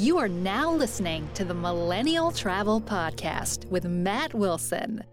You are now listening to the Millennial Travel Podcast with Matt Wilson.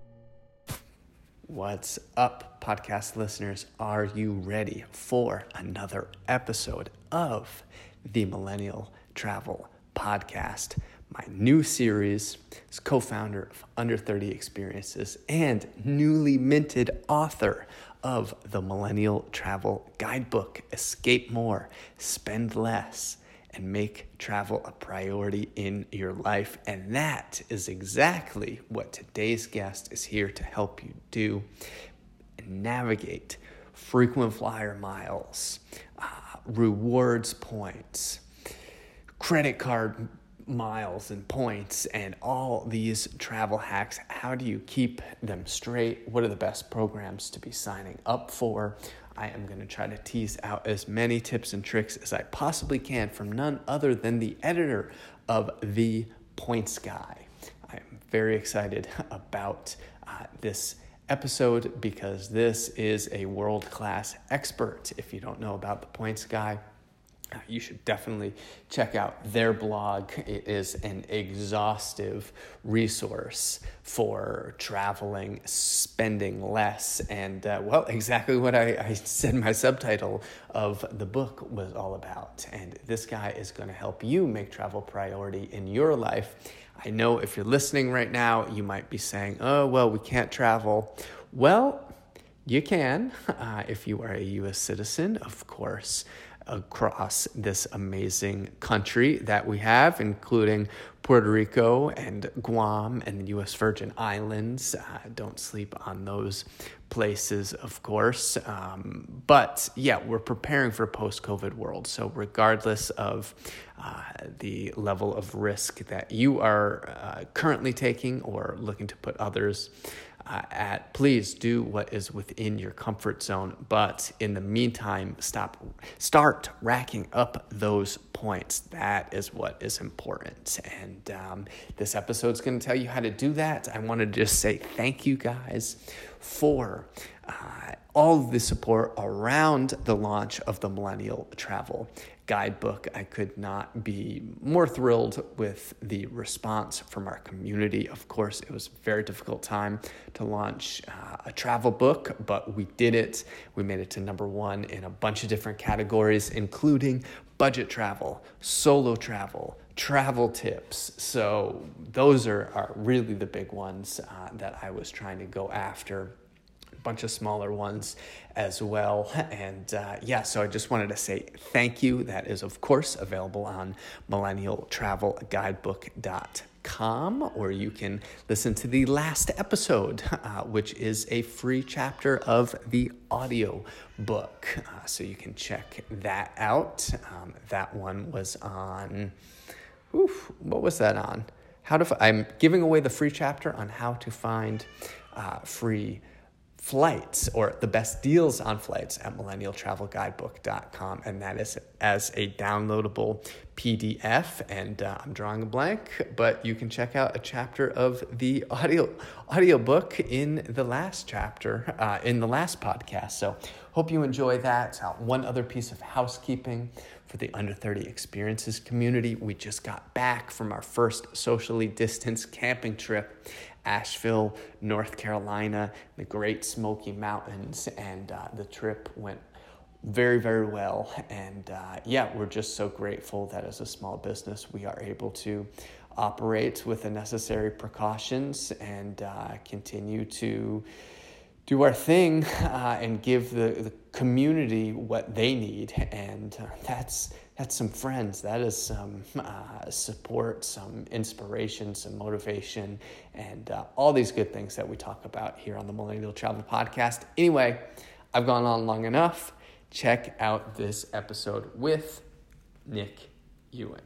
What's up, podcast listeners? Are you ready for another episode of the Millennial Travel Podcast? My new series is co founder of Under 30 Experiences and newly minted author of the Millennial Travel Guidebook Escape More, Spend Less and make travel a priority in your life. And that is exactly what today's guest is here to help you do navigate frequent flyer miles, uh, rewards points, credit card miles and points, and all these travel hacks. How do you keep them straight? What are the best programs to be signing up for? I am going to try to tease out as many tips and tricks as I possibly can from none other than the editor of The Points Guy. I'm very excited about uh, this episode because this is a world class expert. If you don't know about The Points Guy, you should definitely check out their blog. It is an exhaustive resource for traveling, spending less, and uh, well, exactly what I, I said my subtitle of the book was all about. And this guy is going to help you make travel priority in your life. I know if you're listening right now, you might be saying, oh, well, we can't travel. Well, you can uh, if you are a US citizen, of course across this amazing country that we have, including Puerto Rico and Guam and the U.S. Virgin Islands. Uh, don't sleep on those places, of course. Um, but yeah, we're preparing for a post COVID world. So, regardless of uh, the level of risk that you are uh, currently taking or looking to put others at, please do what is within your comfort zone. But in the meantime, stop, start racking up those points. That is what is important. And um, this episode is going to tell you how to do that. I want to just say thank you guys for. Uh, all of the support around the launch of the Millennial Travel guidebook. I could not be more thrilled with the response from our community. Of course, it was a very difficult time to launch uh, a travel book, but we did it. We made it to number one in a bunch of different categories, including budget travel, solo travel, travel tips. So, those are, are really the big ones uh, that I was trying to go after bunch of smaller ones as well. And uh, yeah, so I just wanted to say thank you. That is, of course, available on millennialtravelguidebook.com, or you can listen to the last episode, uh, which is a free chapter of the audio book. Uh, so you can check that out. Um, that one was on, oof, what was that on? How to, I'm giving away the free chapter on how to find uh, free flights or the best deals on flights at millennialtravelguidebook.com and that is as a downloadable pdf and uh, i'm drawing a blank but you can check out a chapter of the audio audiobook in the last chapter uh, in the last podcast. So hope you enjoy that. Uh, one other piece of housekeeping for the under 30 experiences community we just got back from our first socially distanced camping trip Asheville, North Carolina, the Great Smoky Mountains, and uh, the trip went very, very well. And uh, yeah, we're just so grateful that as a small business, we are able to operate with the necessary precautions and uh, continue to do our thing uh, and give the, the community what they need. And uh, that's that's some friends. That is some uh, support, some inspiration, some motivation, and uh, all these good things that we talk about here on the Millennial Travel Podcast. Anyway, I've gone on long enough. Check out this episode with Nick Ewen.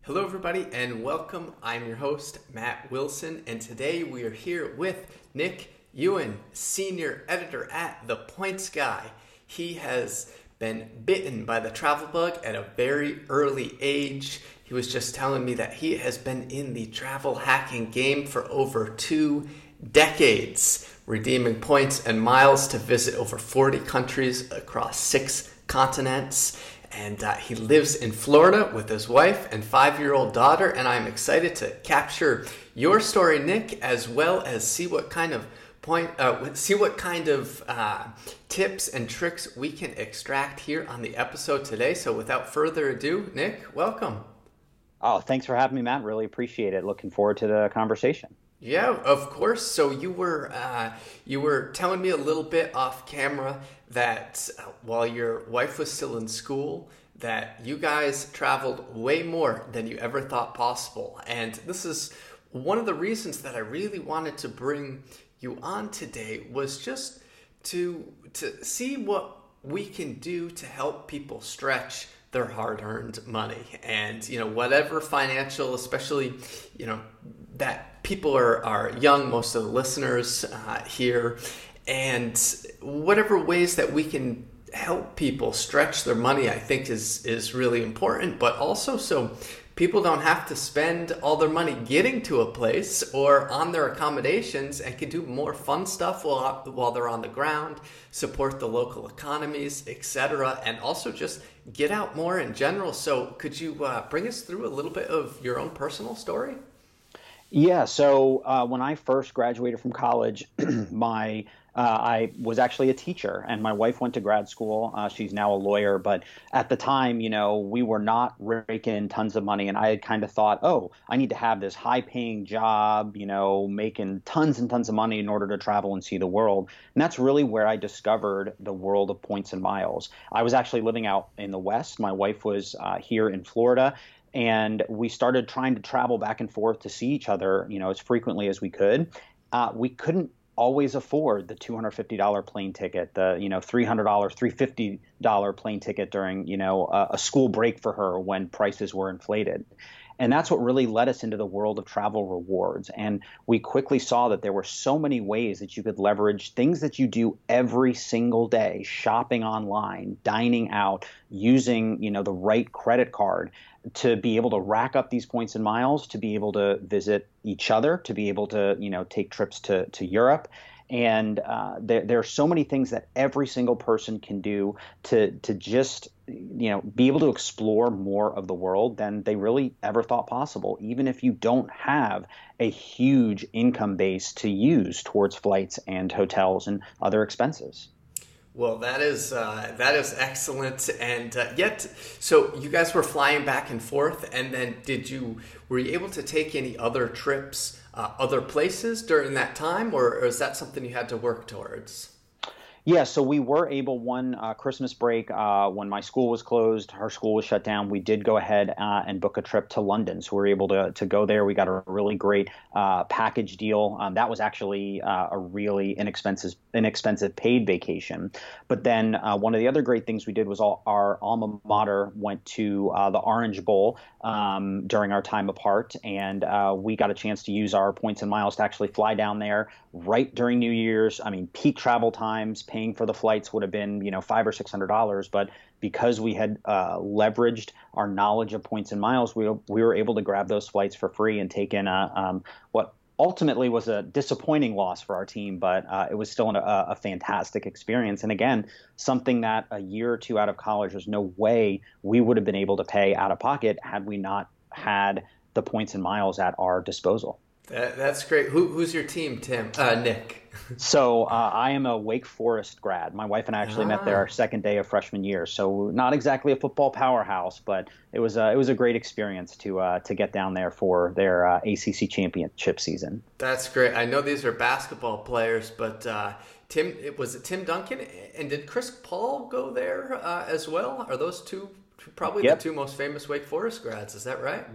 Hello, everybody, and welcome. I'm your host, Matt Wilson, and today we are here with Nick Ewen, senior editor at The Points Guy. He has been bitten by the travel bug at a very early age. He was just telling me that he has been in the travel hacking game for over two decades, redeeming points and miles to visit over 40 countries across six continents. and uh, he lives in Florida with his wife and five year old daughter. And I'm excited to capture your story, Nick, as well as see what kind of point uh, see what kind of uh, tips and tricks we can extract here on the episode today. So without further ado nick welcome. Oh thanks for having me matt. Really appreciate it. Looking forward to the conversation. Yeah of course. So you were uh, you were telling me a little bit off camera that uh, while your wife was still in school that you guys traveled way more than you ever thought possible. And this is one of the reasons that I really wanted to bring you on today was just to to see what we can do to help people stretch their hard-earned money. And you know whatever financial especially you know that people are, are young most of the listeners uh, here and whatever ways that we can help people stretch their money i think is is really important. But also so people don't have to spend all their money getting to a place or on their accommodations and can do more fun stuff while, while they're on the ground, support the local economies, etc., and also just get out more in general. So, could you uh, bring us through a little bit of your own personal story? Yeah. So, uh, when I first graduated from college, my uh, I was actually a teacher, and my wife went to grad school. Uh, she's now a lawyer, but at the time, you know, we were not raking in tons of money, and I had kind of thought, oh, I need to have this high-paying job, you know, making tons and tons of money in order to travel and see the world. And that's really where I discovered the world of points and miles. I was actually living out in the West. My wife was uh, here in Florida, and we started trying to travel back and forth to see each other, you know, as frequently as we could. Uh, we couldn't always afford the $250 plane ticket, the you know $300, $350 plane ticket during you know a, a school break for her when prices were inflated. And that's what really led us into the world of travel rewards. And we quickly saw that there were so many ways that you could leverage things that you do every single day, shopping online, dining out, using, you know, the right credit card to be able to rack up these points and miles, to be able to visit each other, to be able to, you know, take trips to, to Europe. And uh, there, there are so many things that every single person can do to, to just, you know, be able to explore more of the world than they really ever thought possible, even if you don't have a huge income base to use towards flights and hotels and other expenses. Well, that is uh, that is excellent, and uh, yet, so you guys were flying back and forth, and then did you were you able to take any other trips, uh, other places during that time, or, or is that something you had to work towards? Yeah, so we were able one uh, Christmas break uh, when my school was closed, her school was shut down. We did go ahead uh, and book a trip to London, so we were able to to go there. We got a really great uh, package deal. Um, that was actually uh, a really inexpensive inexpensive paid vacation. But then uh, one of the other great things we did was all, our alma mater went to the Orange Bowl um, during our time apart, and we got a chance to use our points and miles to actually fly down there right during New Year's. I mean, peak travel times paying for the flights would have been you know five or six hundred dollars, but because we had uh, leveraged our knowledge of points and miles, we we were able to grab those flights for free and take in a um, what ultimately was a disappointing loss for our team, but uh, it was still an, a, a, fantastic experience. And again, something that a year or two out of college, there's no way we would have been able to pay out of pocket had we not had the points and miles at our disposal. That, that's great. Who, who's your team, Tim? Uh, Nick. so uh, I am a Wake Forest grad. My wife and I actually ah. met there our ah. second day of freshman year. So not exactly a football powerhouse, but it was a, it was a great experience to uh, to get down there for their uh, ACC championship season. That's great. I know these are basketball players, but uh, Tim was it Tim Duncan and did Chris Paul go there uh, as well? Are those two probably yep. the two most famous Wake Forest grads? Is that right?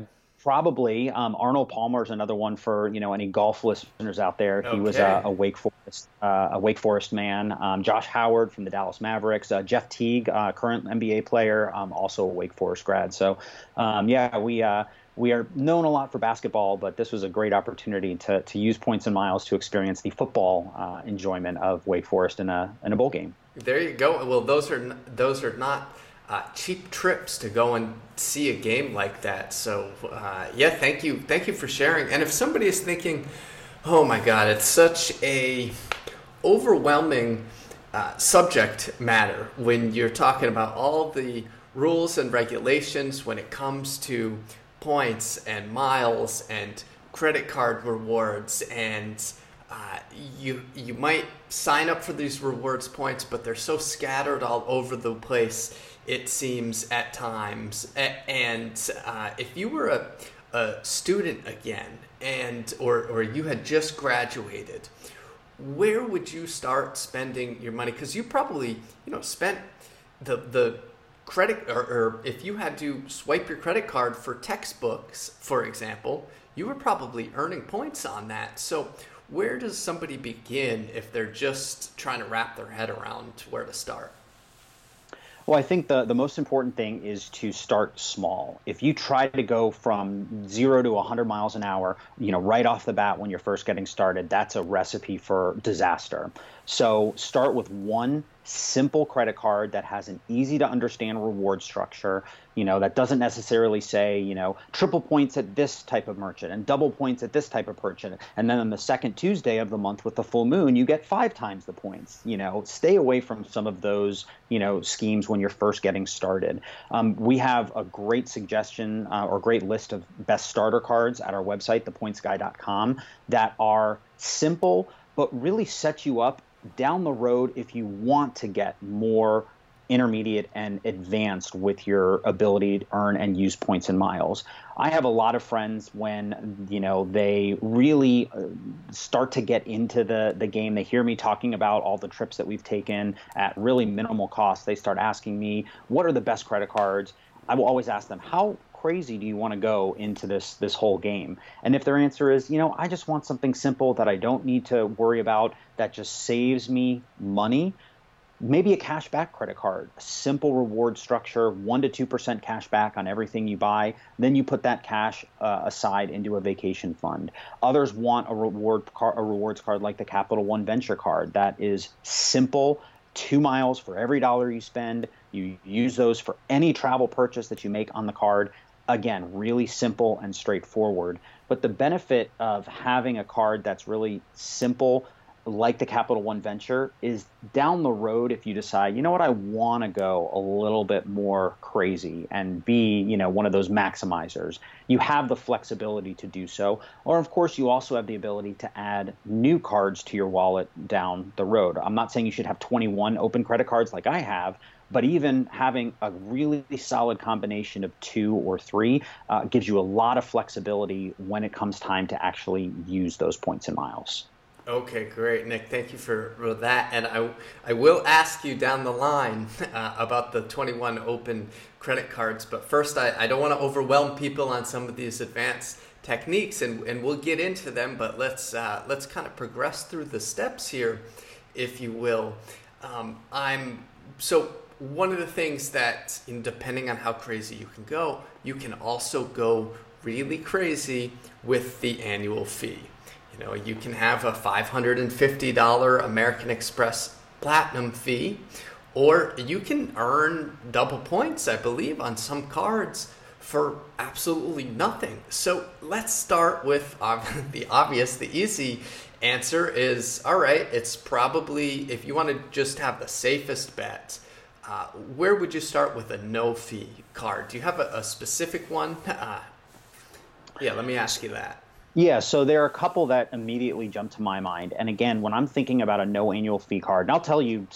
Probably um, Arnold Palmer is another one for you know any golf listeners out there. Okay. He was a, a Wake Forest uh, a Wake Forest man. Um, Josh Howard from the Dallas Mavericks. Uh, Jeff Teague, uh, current NBA player, um, also a Wake Forest grad. So um, yeah, we. Uh, we are known a lot for basketball, but this was a great opportunity to, to use points and miles to experience the football uh, enjoyment of Wake Forest in a in a bowl game. There you go. Well, those are those are not uh, cheap trips to go and see a game like that. So uh, yeah, thank you, thank you for sharing. And if somebody is thinking, oh my God, it's such a overwhelming uh, subject matter when you're talking about all the rules and regulations when it comes to points and miles and credit card rewards and uh, you you might sign up for these rewards points, but they're so scattered all over the place. It seems at times, and uh, if you were a, a student again, and or or you had just graduated, where would you start spending your money? Because you probably you know spent the the credit or, or if you had to swipe your credit card for textbooks, for example, you were probably earning points on that. So where does somebody begin if they're just trying to wrap their head around where to start? Well, I think the, the most important thing is to start small. If you try to go from zero to 100 miles an hour, you know, right off the bat when you're first getting started, that's a recipe for disaster. So start with one simple credit card that has an easy to understand reward structure, you know, that doesn't necessarily say, you know, triple points at this type of merchant and double points at this type of merchant. And then on the second Tuesday of the month with the full moon, you get five times the points. You know, stay away from some of those, you know, schemes when you're first getting started. Um, we have a great suggestion uh, or great list of best starter cards at our website, thepointsguy.com, that are simple but really set you up down the road if you want to get more intermediate and advanced with your ability to earn and use points and miles. I have a lot of friends when you know they really uh, start to get into the the game. They hear me talking about all the trips that we've taken at really minimal cost. They start asking me, "What are the best credit cards?" I will always ask them, "How crazy do you want to go into this this whole game? And if their answer is, you know, I just want something simple that I don't need to worry about that just saves me money, maybe a cashback credit card, a simple reward structure, 1 to 2% cash back on everything you buy. Then you put that cash uh, aside into a vacation fund. Others want a reward car, a rewards card like the Capital One Venture card that is simple, 2 miles for every dollar you spend. You use those for any travel purchase that you make on the card again, really simple and straightforward. But the benefit of having a card that's really simple, like the Capital One Venture, is down the road if you decide, you know what, I want to go a little bit more crazy and be, you know, one of those maximizers. You have the flexibility to do so. Or, of course, you also have the ability to add new cards to your wallet down the road. I'm not saying you should have 21 open credit cards like I have but even having a really solid combination of two or three uh, gives you a lot of flexibility when it comes time to actually use those points and miles. Okay, great, Nick. Thank you for, that. And I, I will ask you down the line uh, about the 21 open credit cards. But first, I, I don't want to overwhelm people on some of these advanced techniques, and, and we'll get into them. But let's uh, let's kind of progress through the steps here, if you will. Um, I'm so one of the things that, in, depending on how crazy you can go, you can also go really crazy with the annual fee. You know, you can have a $550 American Express Platinum fee, or you can earn double points, I believe, on some cards for absolutely nothing. So let's start with the obvious, the easy answer is all right, it's probably, if you want to just have the safest bet, uh, where would you start with a no fee card? Do you have a, a specific one? Uh, yeah, let me ask you that. Yeah, so there are a couple that immediately jump to my mind. And again, when I'm thinking about a no annual fee card, and I'll tell you,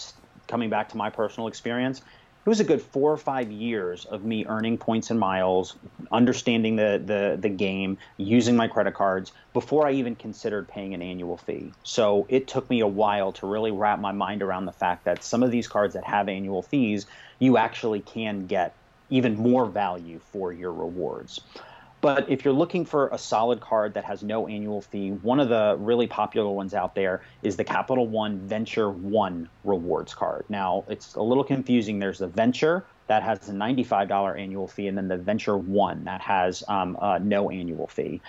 coming back to my personal experience, it was a good four or five years of me earning points and miles, understanding the, the, the game, using my credit cards before I even considered paying an annual fee. So it took me a while to really wrap my mind around the fact that some of these cards that have annual fees, you actually can get even more value for your rewards. But if you're looking for a solid card that has no annual fee, one of the really popular ones out there is the Capital One Venture One rewards card. Now, it's a little confusing. There's the Venture that has a $95 annual fee, and then the Venture One that has um, uh, no annual fee.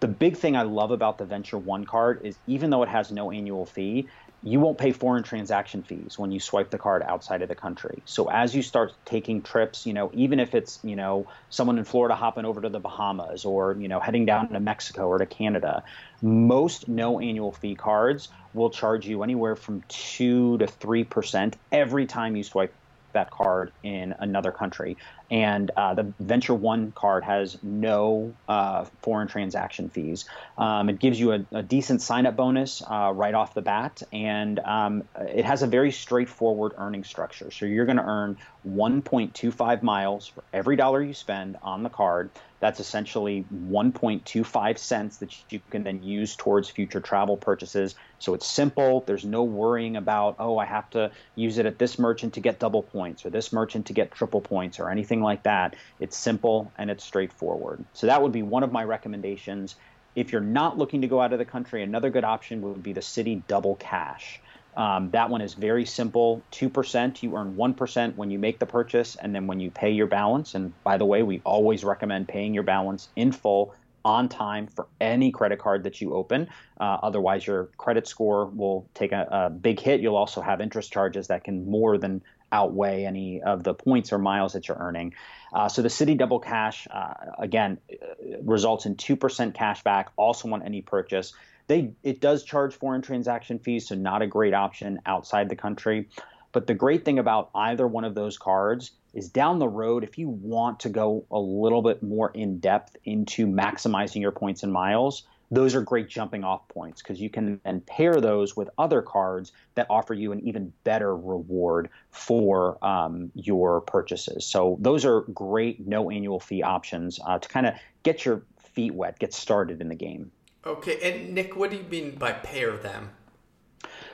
The big thing I love about the Venture One card is even though it has no annual fee, you won't pay foreign transaction fees when you swipe the card outside of the country. So as you start taking trips, you know, even if it's, you know, someone in Florida hopping over to the Bahamas or, you know, heading down to Mexico or to Canada, most no annual fee cards will charge you anywhere from 2 to 3% every time you swipe that card in another country. And uh, the Venture One card has no uh, foreign transaction fees. Um, it gives you a, a decent sign up bonus uh, right off the bat, and um, it has a very straightforward earning structure. So you're going to earn 1.25 miles for every dollar you spend on the card. That's essentially 1.25 cents that you can then use towards future travel purchases. So it's simple. There's no worrying about, oh, I have to use it at this merchant to get double points or this merchant to get triple points or anything like that. It's simple and it's straightforward. So that would be one of my recommendations. If you're not looking to go out of the country, another good option would be the Citi Double Cash. Um, that one is very simple 2%. You earn 1% when you make the purchase and then when you pay your balance. And by the way, we always recommend paying your balance in full on time for any credit card that you open. Uh, otherwise, your credit score will take a, a, big hit. You'll also have interest charges that can more than outweigh any of the points or miles that you're earning. Uh, so the Citi Double Cash, uh, again, uh, results in 2% cash back also on any purchase. They it does charge foreign transaction fees, so not a great option outside the country. But the great thing about either one of those cards is down the road, if you want to go a little bit more in depth into maximizing your points and miles, those are great jumping off points because you can then pair those with other cards that offer you an even better reward for um, your purchases. So those are great no annual fee options uh, to kind of get your feet wet, get started in the game. Okay, and Nick, what do you mean by pair them?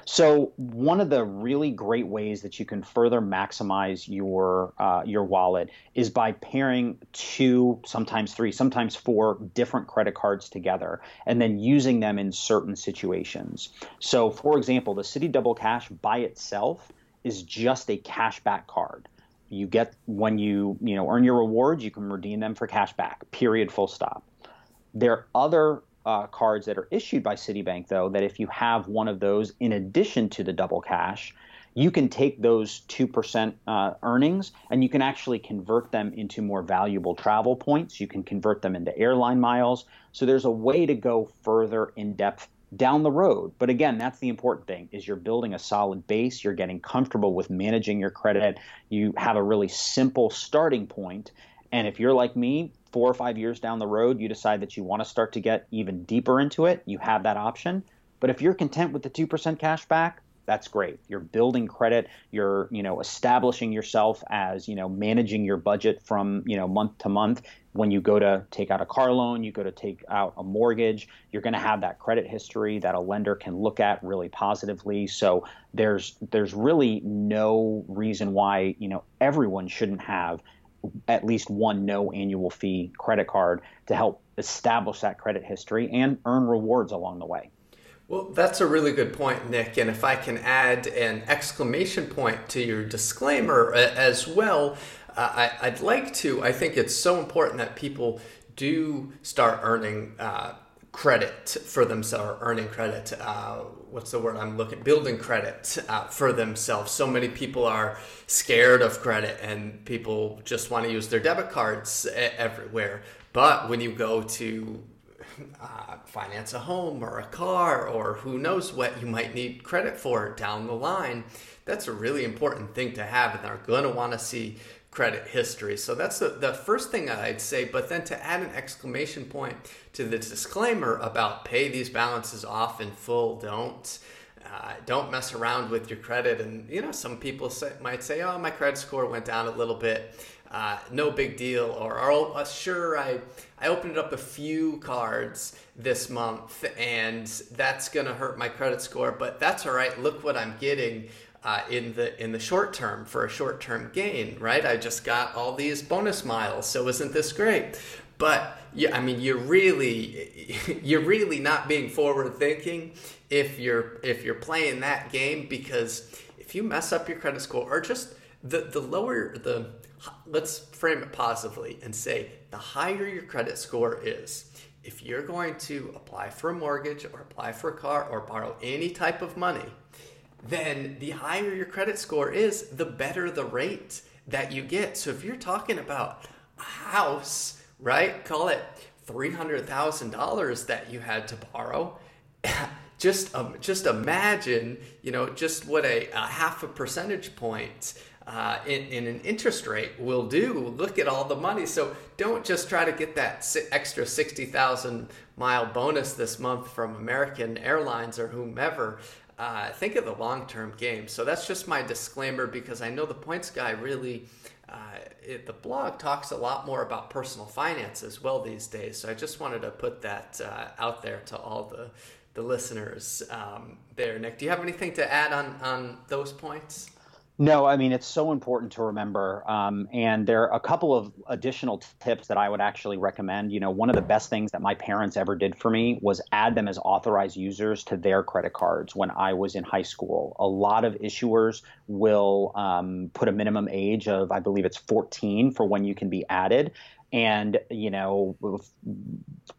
So one of the really great ways that you can further maximize your uh, your wallet is by pairing two, sometimes three, sometimes four different credit cards together, and then using them in certain situations. So, for example, the Citi Double Cash by itself is just a cashback card. You get when you you know earn your rewards, you can redeem them for cash back. Period. Full stop. There are other uh, cards that are issued by Citibank, though, that if you have one of those in addition to the double cash, you can take those 2% uh, earnings and you can actually convert them into more valuable travel points. You can convert them into airline miles. So there's a way to go further in depth down the road. But again, that's the important thing is you're building a solid base, you're getting comfortable with managing your credit, you have a really simple starting point, and if you're like me, four or five years down the road, you decide that you want to start to get even deeper into it, you have that option. But if you're content with the 2% cash back, that's great. You're building credit, you're, you know, establishing yourself as, you know, managing your budget from, you know, month to month. When you go to take out a car loan, you go to take out a mortgage, you're going to have that credit history that a lender can look at really positively. So there's there's really no reason why, you know, everyone shouldn't have at least one no annual fee credit card to help establish that credit history and earn rewards along the way. Well, that's a really good point, Nick. And if I can add an exclamation point to your disclaimer uh, as well, uh, I, would like to. I think it's so important that people do start earning uh, credit for themselves, earning credit. Uh, what's the word I'm looking? Building credit uh, for themselves. So many people are scared of credit, and people just want to use their debit cards everywhere. But when you go to uh, finance a home or a car or who knows what you might need credit for down the line, that's a really important thing to have, and they're going to want to see credit history. So that's the, the first thing I'd say. But then to add an exclamation point to the disclaimer about pay these balances off in full, don't. Uh, don't mess around with your credit. And, you know, some people say, might say, oh, my credit score went down a little bit. Uh, no big deal. Or, oh, uh, sure, I, I opened up a few cards this month and that's going to hurt my credit score, but that's all right. Look what I'm getting uh, in the in the short term for a short term gain, right? I just got all these bonus miles, so isn't this great? But yeah, I mean, you're really you're really not being forward thinking if you're if you're playing that game because if you mess up your credit score or just the the lower the let's frame it positively and say the higher your credit score is if you're going to apply for a mortgage or apply for a car or borrow any type of money then the higher your credit score is, the better the rate that you get. So if you're talking about a house, right? Call it $300,000 that you had to borrow. just um, just imagine, you know, just what a, a half a percentage point uh, in, in, an interest rate will do. Look at all the money. So don't just try to get that extra 60,000 mile bonus this month from American Airlines or whomever. Uh, think of the long term game. So that's just my disclaimer because I know the points guy really. Uh, it, the blog talks a lot more about personal finance as well these days. So I just wanted to put that uh, out there to all the the listeners um, there. Nick, do you have anything to add on on those points? No, I mean, it's so important to remember. Um, and there are a couple of additional tips that I would actually recommend. You know, one of the best things that my parents ever did for me was add them as authorized users to their credit cards when I was in high school. A lot of issuers will um, put a minimum age of, I believe it's 14 for when you can be added. And, you know,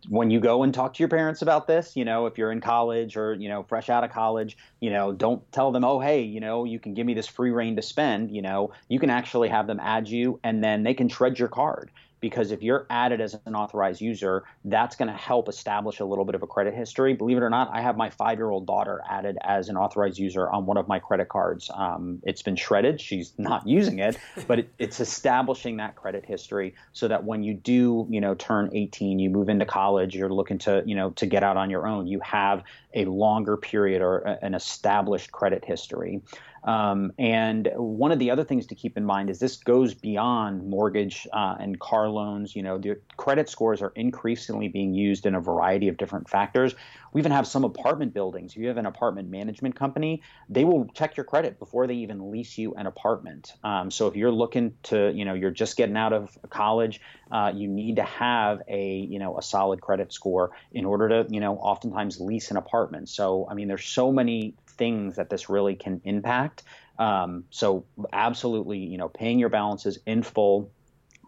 when you go and talk to your parents about this, you know, if you're in college or, you know, fresh out of college, you know, don't tell them, oh, hey, you know, you can give me this free reign to spend. You know, you can actually have them add you and then they can shred your card because if you're added as an authorized user, that's going to help establish a little bit of a credit history. Believe it or not, I have my five year old daughter added as an authorized user on one of my credit cards. Um, it's been shredded. She's not using it, but it, it's establishing that credit history so that when you do, you know, turn 18, you move into college, you're looking to, you know, to get out on your own, you have a longer period or an established credit history. Um, and one of the other things to keep in mind is this goes beyond mortgage uh, and car loans. You know, the credit scores are increasingly being used in a variety of different factors. We even have some apartment buildings. If you have an apartment management company, they will check your credit before they even lease you an apartment. Um, so if you're looking to, you know, you're just getting out of college, uh, you need to have a, you know, a solid credit score in order to, you know, oftentimes lease an apartment. So I mean, there's so many things that this really can impact. Um, so absolutely, you know, paying your balances in full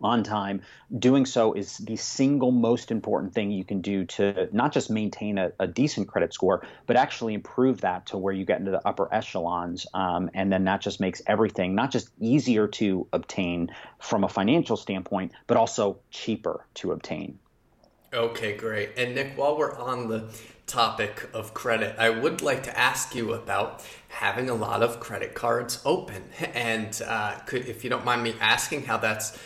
on time. Doing so is the single most important thing you can do to not just maintain a, a decent credit score, but actually improve that to where you get into the upper echelons. Um, and then that just makes everything not just easier to obtain from a financial standpoint, but also cheaper to obtain. Okay, great. And Nick, while we're on the topic of credit, I would like to ask you about having a lot of credit cards open. And uh, could, if you don't mind me asking, how that's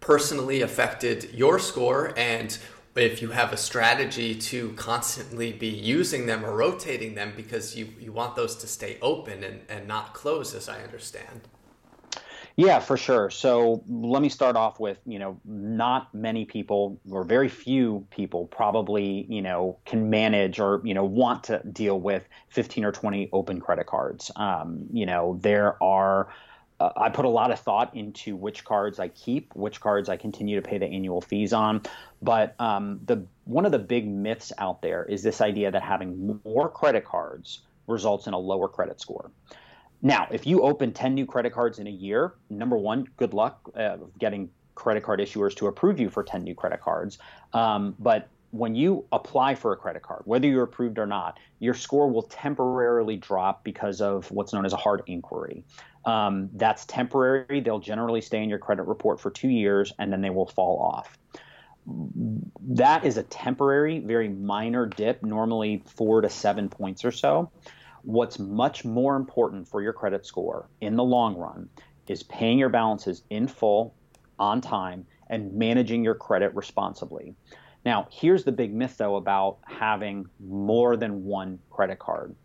personally affected your score and if you have a strategy to constantly be using them or rotating them because you, you want those to stay open and, and not close, as I understand. Yeah, for sure. So let me start off with, you know, not many people or very few people probably, you know, can manage or, you know, want to deal with 15 or 20 open credit cards. Um, you know, there are, uh, I put a lot of thought into which cards I keep, which cards I continue to pay the annual fees on. But um, the one of the big myths out there is this idea that having more credit cards results in a lower credit score. Now, if you open 10 new credit cards in a year, number one, good luck uh, getting credit card issuers to approve you for 10 new credit cards. Um, but when you apply for a credit card, whether you're approved or not, your score will temporarily drop because of what's known as a hard inquiry. Um, that's temporary. They'll generally stay in your credit report for two years and then they will fall off. That is a temporary, very minor dip, normally four to seven points or so. What's much more important for your credit score in the long run is paying your balances in full, on time, and managing your credit responsibly. Now, here's the big myth though about having more than one credit card.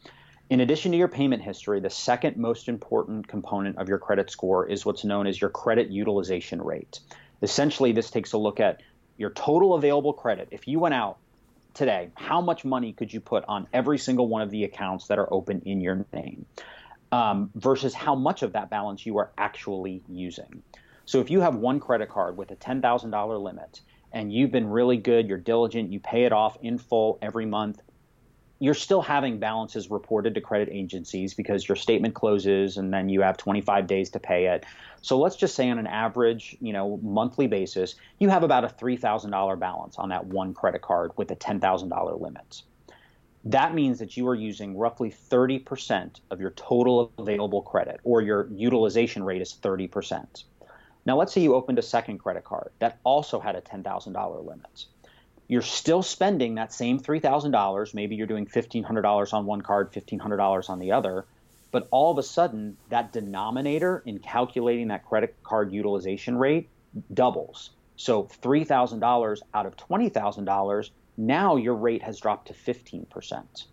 In addition to your payment history, the second most important component of your credit score is what's known as your credit utilization rate. Essentially, this takes a look at your total available credit. If you went out today, how much money could you put on every single one of the accounts that are open in your name um, versus how much of that balance you are actually using? So if you have one credit card with a $10,000 limit and you've been really good, you're diligent, you pay it off in full every month, you're still having balances reported to credit agencies because your statement closes and then you have 25 days to pay it. So let's just say on an average, you know, monthly basis, you have about a $3,000 balance on that one credit card with a $10,000 limit. That means that you are using roughly 30% of your total available credit, or your utilization rate is 30%. Now, let's say you opened a second credit card that also had a $10,000 limit. You're still spending that same $3,000. Maybe you're doing $1,500 on one card, $1,500 on the other, But all of a sudden, that denominator in calculating that credit card utilization rate doubles. So $3,000 out of $20,000, now your rate has dropped to 15%.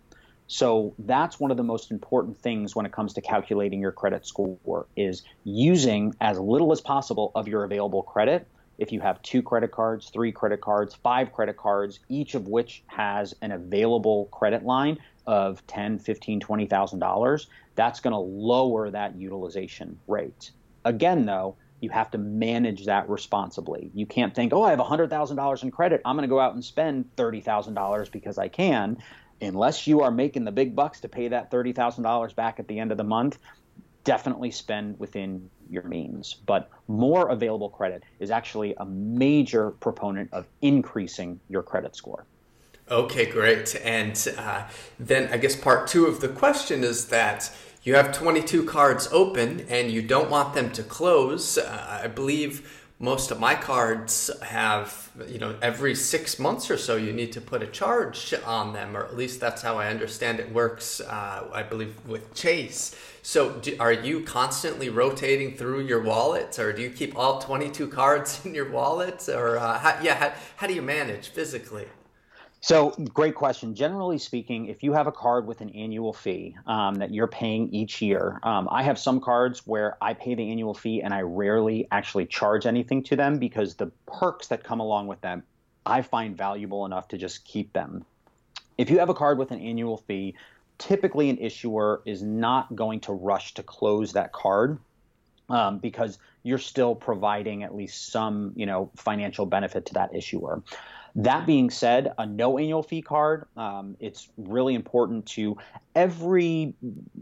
So that's one of the most important things when it comes to calculating your credit score is using as little as possible of your available credit. If you have two credit cards, three credit cards, five credit cards, each of which has an available credit line of 10, 15, 20,000 dollars, that's going to lower that utilization rate. Again though, you have to manage that responsibly. You can't think, "Oh, I have $100,000 in credit. I'm going to go out and spend $30,000 because I can." unless you are making the big bucks to pay that $30,000 back at the end of the month, definitely spend within your means. But more available credit is actually a major proponent of increasing your credit score. Okay, great. And uh, then I guess part two of the question is that you have 22 cards open and you don't want them to close. Uh, I believe most of my cards have, you know, every six months or so, you need to put a charge on them, or at least that's how I understand it works, uh, I believe, with Chase. So, do, are you constantly rotating through your wallet, or do you keep all 22 cards in your wallet? Or, uh, how, yeah, how, how do you manage physically? So, great question. Generally speaking, if you have a card with an annual fee um, that you're paying each year, um, I have some cards where I pay the annual fee and I rarely actually charge anything to them because the perks that come along with them I find valuable enough to just keep them. If you have a card with an annual fee, typically an issuer is not going to rush to close that card um, because you're still providing at least some, you know, financial benefit to that issuer. That being said, a no annual fee card, um, it's really important to every,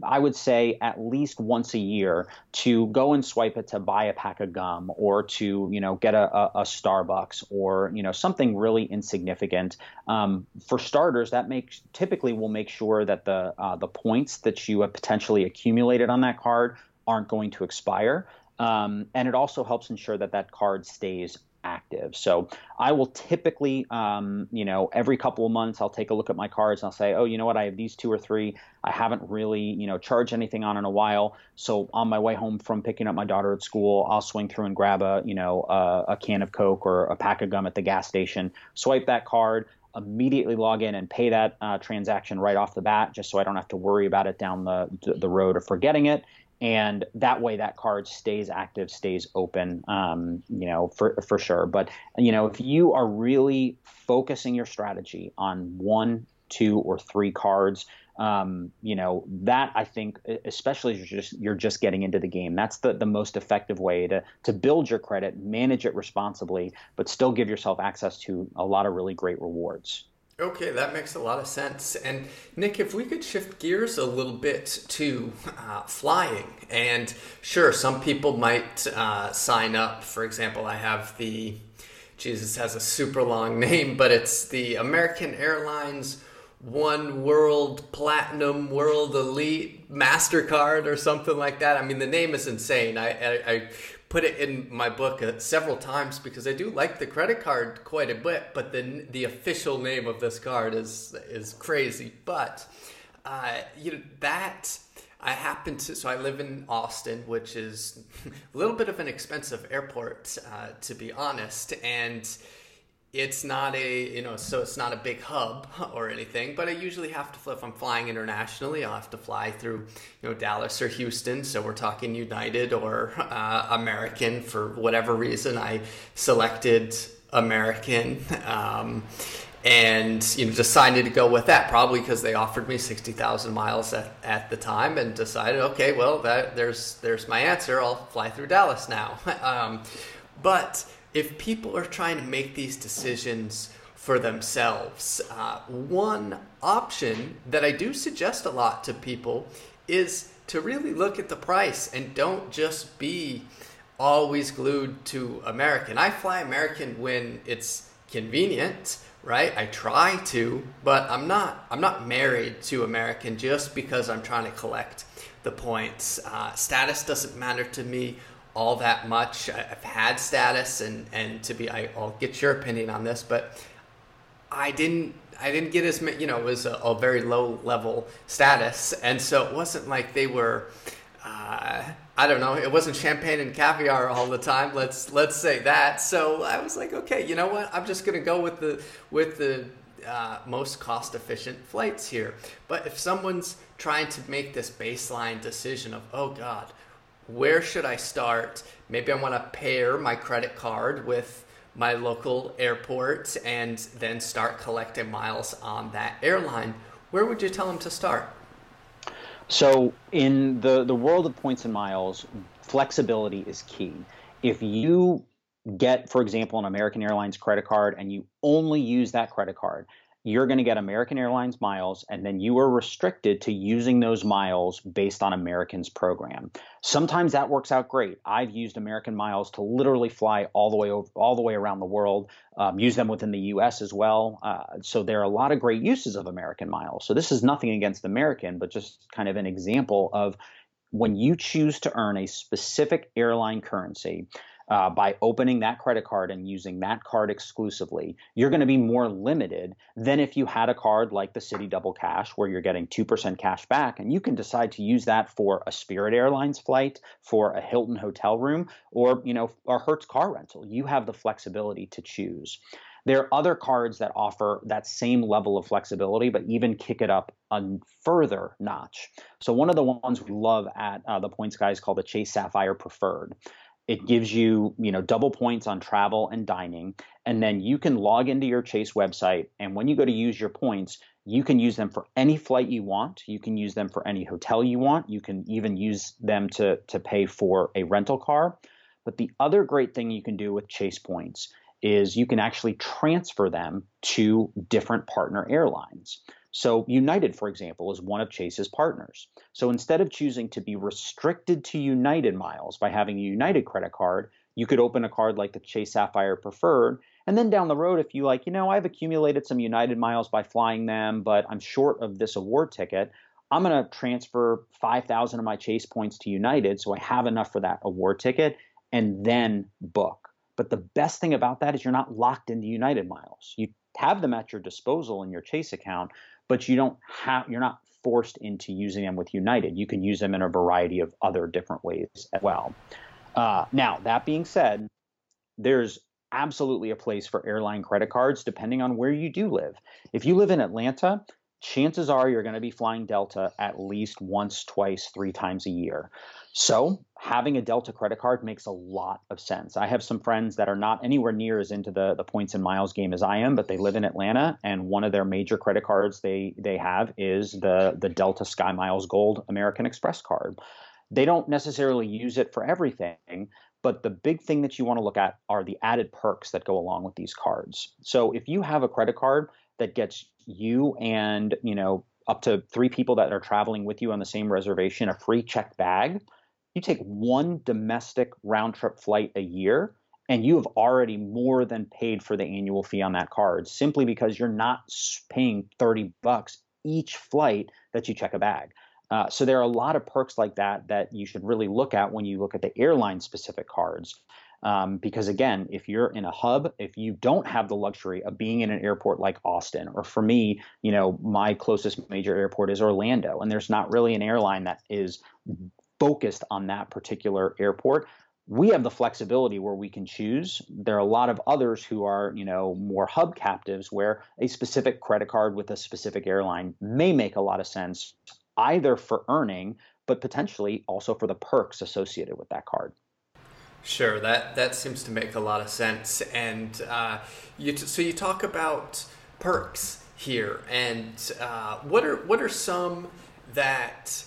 I would say, at least once a year to go and swipe it to buy a pack of gum or to, you know, get a, a, a Starbucks or, you know, something really insignificant. Um, for starters, that makes typically will make sure that the uh, the points that you have potentially accumulated on that card aren't going to expire. Um, and it also helps ensure that that card stays active. So I will typically, um, you know, every couple of months, I'll take a look at my cards and I'll say, oh, you know what, I have these two or three. I haven't really, you know, charged anything on in a while. So on my way home from picking up my daughter at school, I'll swing through and grab a, you know, a, a can of Coke or a pack of gum at the gas station, swipe that card, immediately log in and pay that uh, transaction right off the bat, just so I don't have to worry about it down the the road or forgetting it and that way that card stays active stays open um, you know for, for sure. But you know if you are really focusing your strategy on one two or three cards um, you know that i think especially you're just you're just getting into the game that's the, the most effective way to to build your credit manage it responsibly but still give yourself access to a lot of really great rewards Okay, that makes a lot of sense. And Nick, if we could shift gears a little bit to uh, flying, and sure, some people might uh, sign up. For example, I have the Jesus has a super long name, but it's the American Airlines One World Platinum World Elite Mastercard or something like that. I mean, the name is insane. I, I, I put it in my book uh, several times because I do like the credit card quite a bit, but the the official name of this card is is crazy. But uh, you know that I happen to so I live in Austin, which is a little bit of an expensive airport uh, to be honest, and it's not a you know so it's not a big hub or anything but i usually have to if i'm flying internationally i'll have to fly through you know dallas or houston. So we're talking united or uh, american for whatever reason. I selected american um, and you know decided to go with that probably because they offered me 60,000 miles at, at the time and decided okay well that there's there's my answer. I'll fly through Dallas now. Um, but if people are trying to make these decisions for themselves, uh, one option that I do suggest a lot to people is to really look at the price and don't just be always glued to American. I fly American when it's convenient, right? I try to, but I'm not I'm not married to American just because I'm trying to collect the points. Uh, status doesn't matter to me all that much. I've had status, and and to be, I, will get your opinion on this, but I didn't I didn't get as you know it was a, a very low level status, and so it wasn't like they were. Uh, I don't know. It wasn't champagne and caviar all the time. Let's let's say that. So I was like, okay, you know what? I'm just gonna go with the with the uh, most cost efficient flights here. But if someone's trying to make this baseline decision of, oh God, where should I start? Maybe I want to pair my credit card with my local airport and then start collecting miles on that airline. Where would you tell them to start? So, in the, the world of points and miles, flexibility is key. If you get, for example, an American Airlines credit card and you only use that credit card, you're going to get American Airlines miles, and then you are restricted to using those miles based on American's program. Sometimes that works out great. I've used American miles to literally fly all the way over, all the way around the world. Um, use them within the U.S. as well. Uh, so there are a lot of great uses of American miles. So this is nothing against American, but just kind of an example of when you choose to earn a specific airline currency uh, by opening that credit card and using that card exclusively, you're going to be more limited than if you had a card like the Citi Double Cash, where you're getting 2% cash back, and you can decide to use that for a Spirit Airlines flight, for a Hilton hotel room, or you know, a Hertz car rental. You have the flexibility to choose. There are other cards that offer that same level of flexibility, but even kick it up a further notch. So one of the ones we love at uh, the Points Guys called the Chase Sapphire Preferred. It gives you, you know, double points on travel and dining, and then you can log into your Chase website. And when you go to use your points, you can use them for any flight you want. You can use them for any hotel you want. You can even use them to to pay for a rental car. But the other great thing you can do with Chase points is you can actually transfer them to different partner airlines. So, United, for example, is one of Chase's partners. So, instead of choosing to be restricted to United miles by having a United credit card, you could open a card like the Chase Sapphire Preferred. And then down the road, if you like, you know, I've accumulated some United miles by flying them, but I'm short of this award ticket, I'm going to transfer 5,000 of my Chase points to United so I have enough for that award ticket and then book. But the best thing about that is you're not locked into United miles. You have them at your disposal in your Chase account, but you don't have you're not forced into using them with United. You can use them in a variety of other different ways as well. Uh, now, that being said, there's absolutely a place for airline credit cards depending on where you do live. If you live in Atlanta, chances are you're going to be flying Delta at least once, twice, three times a year. So having a Delta credit card makes a lot of sense. I have some friends that are not anywhere near as into the, the points and miles game as I am, but they live in Atlanta, and one of their major credit cards they they have is the the Delta Sky Miles Gold American Express card. They don't necessarily use it for everything, but the big thing that you want to look at are the added perks that go along with these cards. So if you have a credit card that gets you and you know up to three people that are traveling with you on the same reservation a free checked bag you take one domestic round trip flight a year and you have already more than paid for the annual fee on that card simply because you're not paying 30 bucks each flight that you check a bag. Uh, so there are a lot of perks like that that you should really look at when you look at the airline specific cards. Um, because again, if you're in a hub, if you don't have the luxury of being in an airport like Austin, or for me, you know, my closest major airport is Orlando, and there's not really an airline that is focused on that particular airport we have the flexibility where we can choose. There are a lot of others who are, you know, more hub captives where a specific credit card with a specific airline may make a lot of sense either for earning but potentially also for the perks associated with that card. Sure, that that seems to make a lot of sense. And uh, you t- so you talk about perks here, and uh, what are what are some that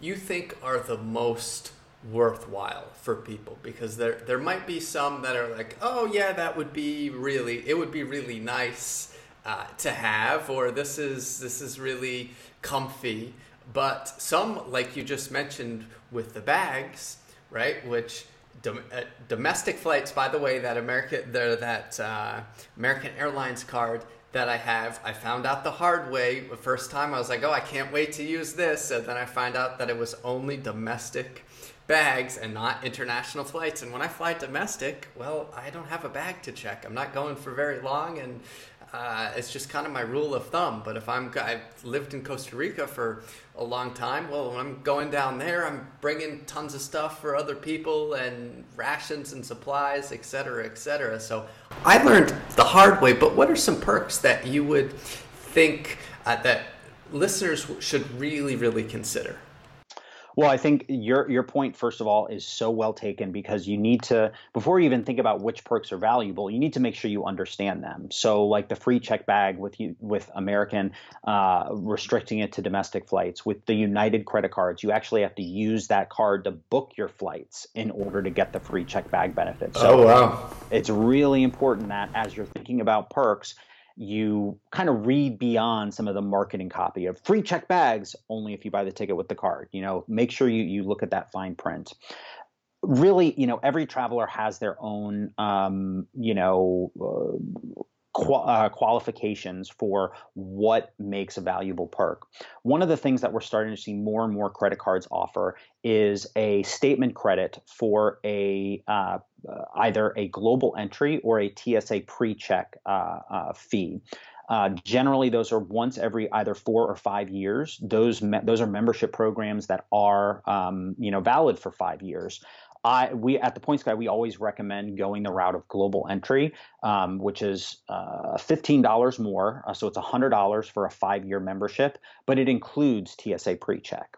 you think are the most worthwhile for people because there there might be some that are like oh yeah that would be really it would be really nice uh, to have or this is this is really comfy but some like you just mentioned with the bags right which dom- uh, domestic flights by the way that American that uh, American Airlines card that I have. I found out the hard way. The first time I was like, oh, I can't wait to use this. And then I find out that it was only domestic bags and not international flights. And when I fly domestic, well, I don't have a bag to check. I'm not going for very long. And Uh, it's just kind of my rule of thumb. But if I'm, I've lived in Costa Rica for a long time. Well, when I'm going down there, I'm bringing tons of stuff for other people and rations and supplies, et cetera, et cetera. So I learned the hard way. But what are some perks that you would think uh, that listeners should really, really consider? Well, I think your your point first of all is so well taken because you need to before you even think about which perks are valuable, you need to make sure you understand them. So, like the free check bag with you with American, uh, restricting it to domestic flights. With the United credit cards, you actually have to use that card to book your flights in order to get the free check bag benefit. So oh wow! It's really important that as you're thinking about perks, you kind of read beyond some of the marketing copy of free check bags only if you buy the ticket with the card you know make sure you, you look at that fine print really you know every traveler has their own um, you know uh, uh, qualifications for what makes a valuable perk. One of the things that we're starting to see more and more credit cards offer is a statement credit for a uh, either a global entry or a TSA pre-check uh, uh, fee. Uh, generally, those are once every either four or five years. Those me- those are membership programs that are um, you know valid for five years. I we at the Points Guy we always recommend going the route of global entry, um, which is uh, fifteen dollars more, uh, so it's hundred dollars for a five year membership, but it includes TSA pre-check.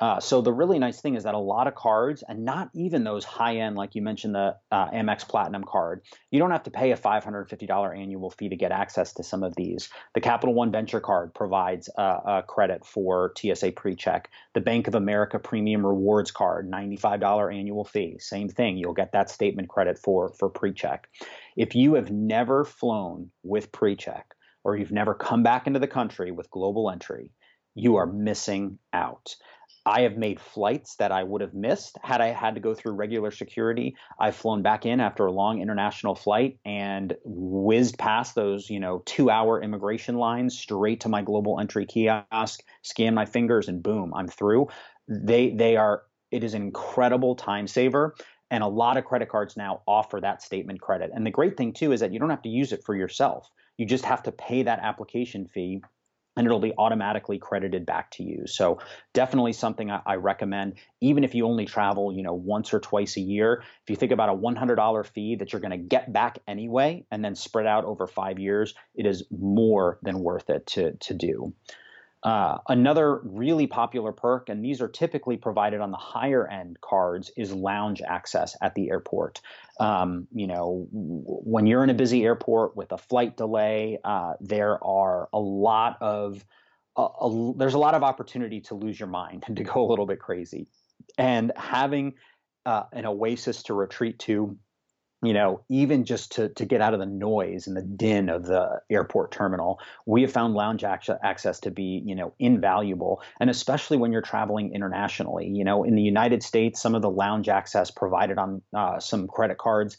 Uh, so the really nice thing is that a lot of cards, and not even those high end, like you mentioned, the uh, Amex Platinum card, you don't have to pay a $550 annual fee to get access to some of these. The Capital One Venture Card provides a credit for TSA pre-check. The Bank of America Premium Rewards Card, $95 annual fee, same thing. You'll get that statement credit for for pre-check. If you have never flown with pre-check, or you've never come back into the country with global entry, you are missing out. I have made flights that I would have missed had I had to go through regular security. I've flown back in after a long international flight and whizzed past those, you know, two hour immigration lines straight to my global entry kiosk, scan my fingers, and boom, I'm through. They they are it is an incredible time saver. And a lot of credit cards now offer that statement credit. And the great thing too is that you don't have to use it for yourself. You just have to pay that application fee and it'll be automatically credited back to you. So definitely something I, I, recommend, even if you only travel, you know, once or twice a year. If you think about a $100 fee that you're going to get back anyway, and then spread out over five years, it is more than worth it to to do. Uh, another really popular perk, and these are typically provided on the higher end cards, is lounge access at the airport. Um, you know, when you're in a busy airport with a flight delay, uh, there are a lot of a, a, there's a lot of opportunity to lose your mind and to go a little bit crazy. And having uh, an oasis to retreat to you know, even just to, to get out of the noise and the din of the airport terminal, we have found lounge access to be, you know, invaluable. And especially when you're traveling internationally, you know, in the United States, some of the lounge access provided on uh, some credit cards,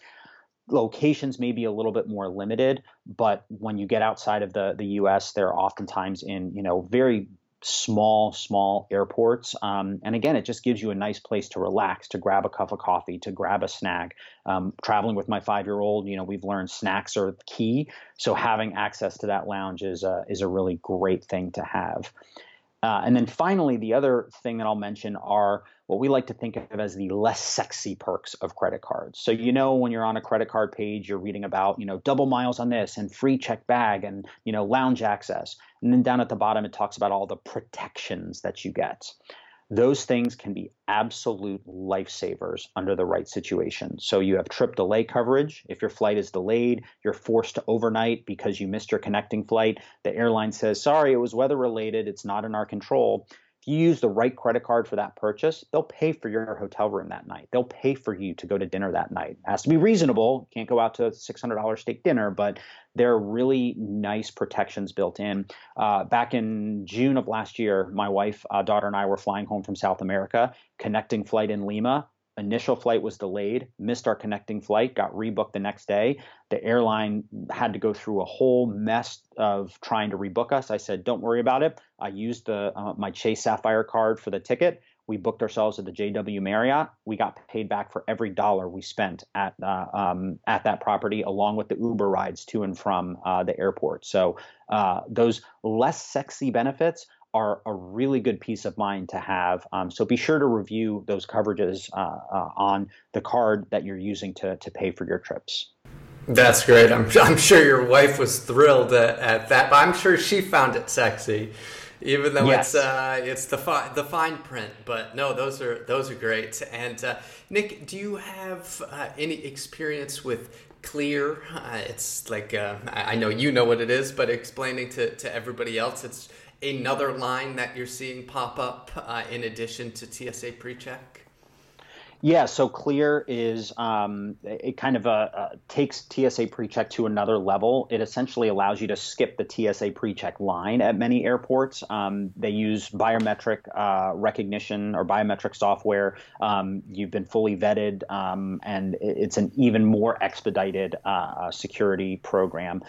locations may be a little bit more limited, but when you get outside of the, the U.S., they're oftentimes in, you know, very small, small airports. Um, and again, it just gives you a nice place to relax, to grab a cup of coffee, to grab a snack. Um, traveling with my five-year-old, you know, we've learned snacks are key. So having access to that lounge is a, is a really great thing to have. Uh, and then finally, the other thing that I'll mention are what we like to think of as the less sexy perks of credit cards. So you know when you're on a credit card page, you're reading about, you know, double miles on this and free check bag and, you know, lounge access. And then down at the bottom it talks about all the protections that you get those things can be absolute lifesavers under the right situation. So you have trip delay coverage. If your flight is delayed, you're forced to overnight because you missed your connecting flight. The airline says, sorry, it was weather related. It's not in our control. If you use the right credit card for that purchase, they'll pay for your hotel room that night. They'll pay for you to go to dinner that night. It has to be reasonable. Can't go out to a $600 steak dinner, but there are really nice protections built in. Uh, back in June of last year, my wife, uh, daughter, and I were flying home from South America, connecting flight in Lima initial flight was delayed, missed our connecting flight, got rebooked the next day. The airline had to go through a whole mess of trying to rebook us. I said, "Don't worry about it." I used the uh, my Chase Sapphire card for the ticket. we booked ourselves at the JW Marriott. We got paid back for every dollar we spent at uh, um, at that property, along with the Uber rides to and from uh, the airport. So uh, those less sexy benefits are a really good peace of mind to have. Um, so be sure to review those coverages uh, uh, on the card that you're using to to pay for your trips. That's great. I'm, I'm sure your wife was thrilled at, at that, but I'm sure she found it sexy even though yes. it's uh, it's the fi- the fine print. But no, those are those are great. And uh, Nick, do you have uh, any experience with Clear? Uh, it's like uh, I know you know what it is, but explaining to to everybody else, it's another line that you're seeing pop up uh, in addition to TSA PreCheck. Yeah, so Clear is um, it kind of uh, uh, takes TSA PreCheck to another level. It essentially allows you to skip the TSA PreCheck line at many airports. Um, they use biometric uh, recognition or biometric software. Um, you've been fully vetted, um, and it's an even more expedited uh, uh, security program.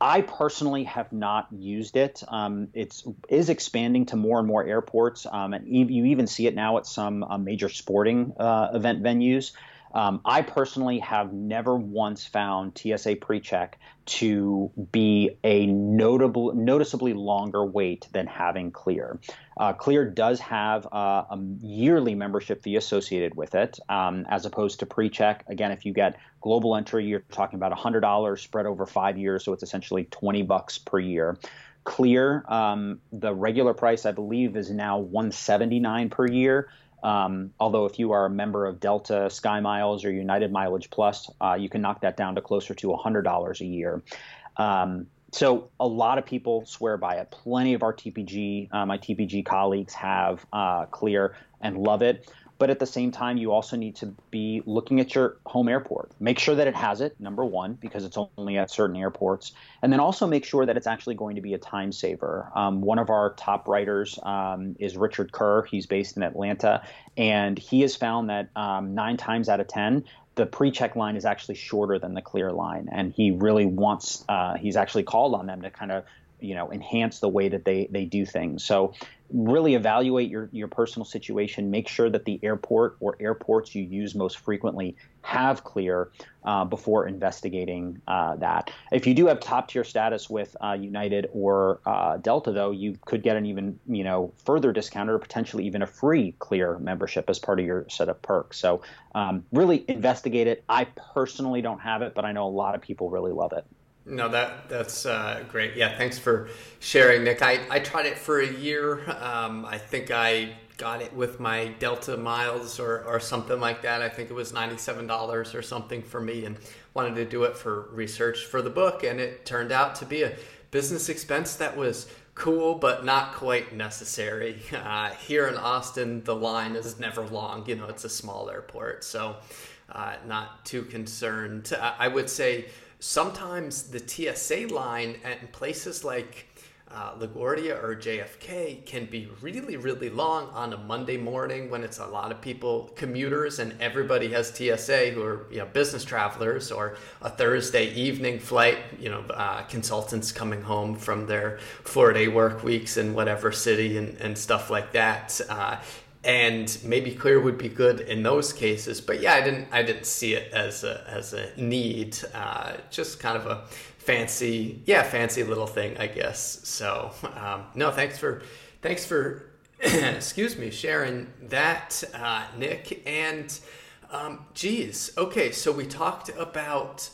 I personally have not used it. Um, it's is expanding to more and more airports, um, and you even see it now at some uh, major sporting uh, event venues. Um, I personally have never once found TSA PreCheck to be a notable, noticeably longer wait than having Clear. Uh, Clear does have uh, a yearly membership fee associated with it, um, as opposed to PreCheck. Again, if you get global entry, you're talking about $100 spread over five years, so it's essentially 20 bucks per year. Clear, um, the regular price I believe is now 179 per year. Um, although if you are a member of Delta, Sky Miles, or United Mileage Plus, uh, you can knock that down to closer to $100 a year. Um, so a lot of people swear by it. Plenty of our TPG, uh, my TPG colleagues have uh, Clear and love it. But at the same time, you also need to be looking at your home airport. Make sure that it has it, number one, because it's only at certain airports. And then also make sure that it's actually going to be a time saver. Um, one of our top writers um, is Richard Kerr. He's based in Atlanta. And he has found that um, nine times out of 10, the pre-check line is actually shorter than the clear line. And he really wants, uh, he's actually called on them to kind of you know enhance the way that they they do things. So really evaluate your your personal situation. Make sure that the airport or airports you use most frequently have clear uh, before investigating uh, that. If you do have top tier status with uh, united or uh, delta though you could get an even you know further discount or potentially even a free clear membership as part of your set of perks. So um, really investigate it. I personally don't have it but i know a lot of people really love it no, that that's uh, great. Yeah, thanks for sharing, Nick. I, I tried it for a year. Um, I think I got it with my Delta miles or, or something like that. I think it was $97 or something for me and wanted to do it for research for the book. And it turned out to be a business expense that was cool, but not quite necessary. Uh, here in Austin, the line is never long. You know, it's a small airport. So uh, not too concerned. I would say sometimes the TSA line at places like uh, LaGuardia or JFK can be really, really long on a Monday morning when it's a lot of people, commuters, and everybody has TSA who are you know business travelers, or a Thursday evening flight, you know, uh, consultants coming home from their four-day work weeks in whatever city and, and stuff like that. Uh, and maybe clear would be good in those cases. But yeah, I didn't I didn't see it as a as a need. Uh, just kind of a fancy yeah fancy little thing I guess. So um, no, thanks for thanks for excuse me sharing that, uh, Nick. And um, geez, okay, so we talked about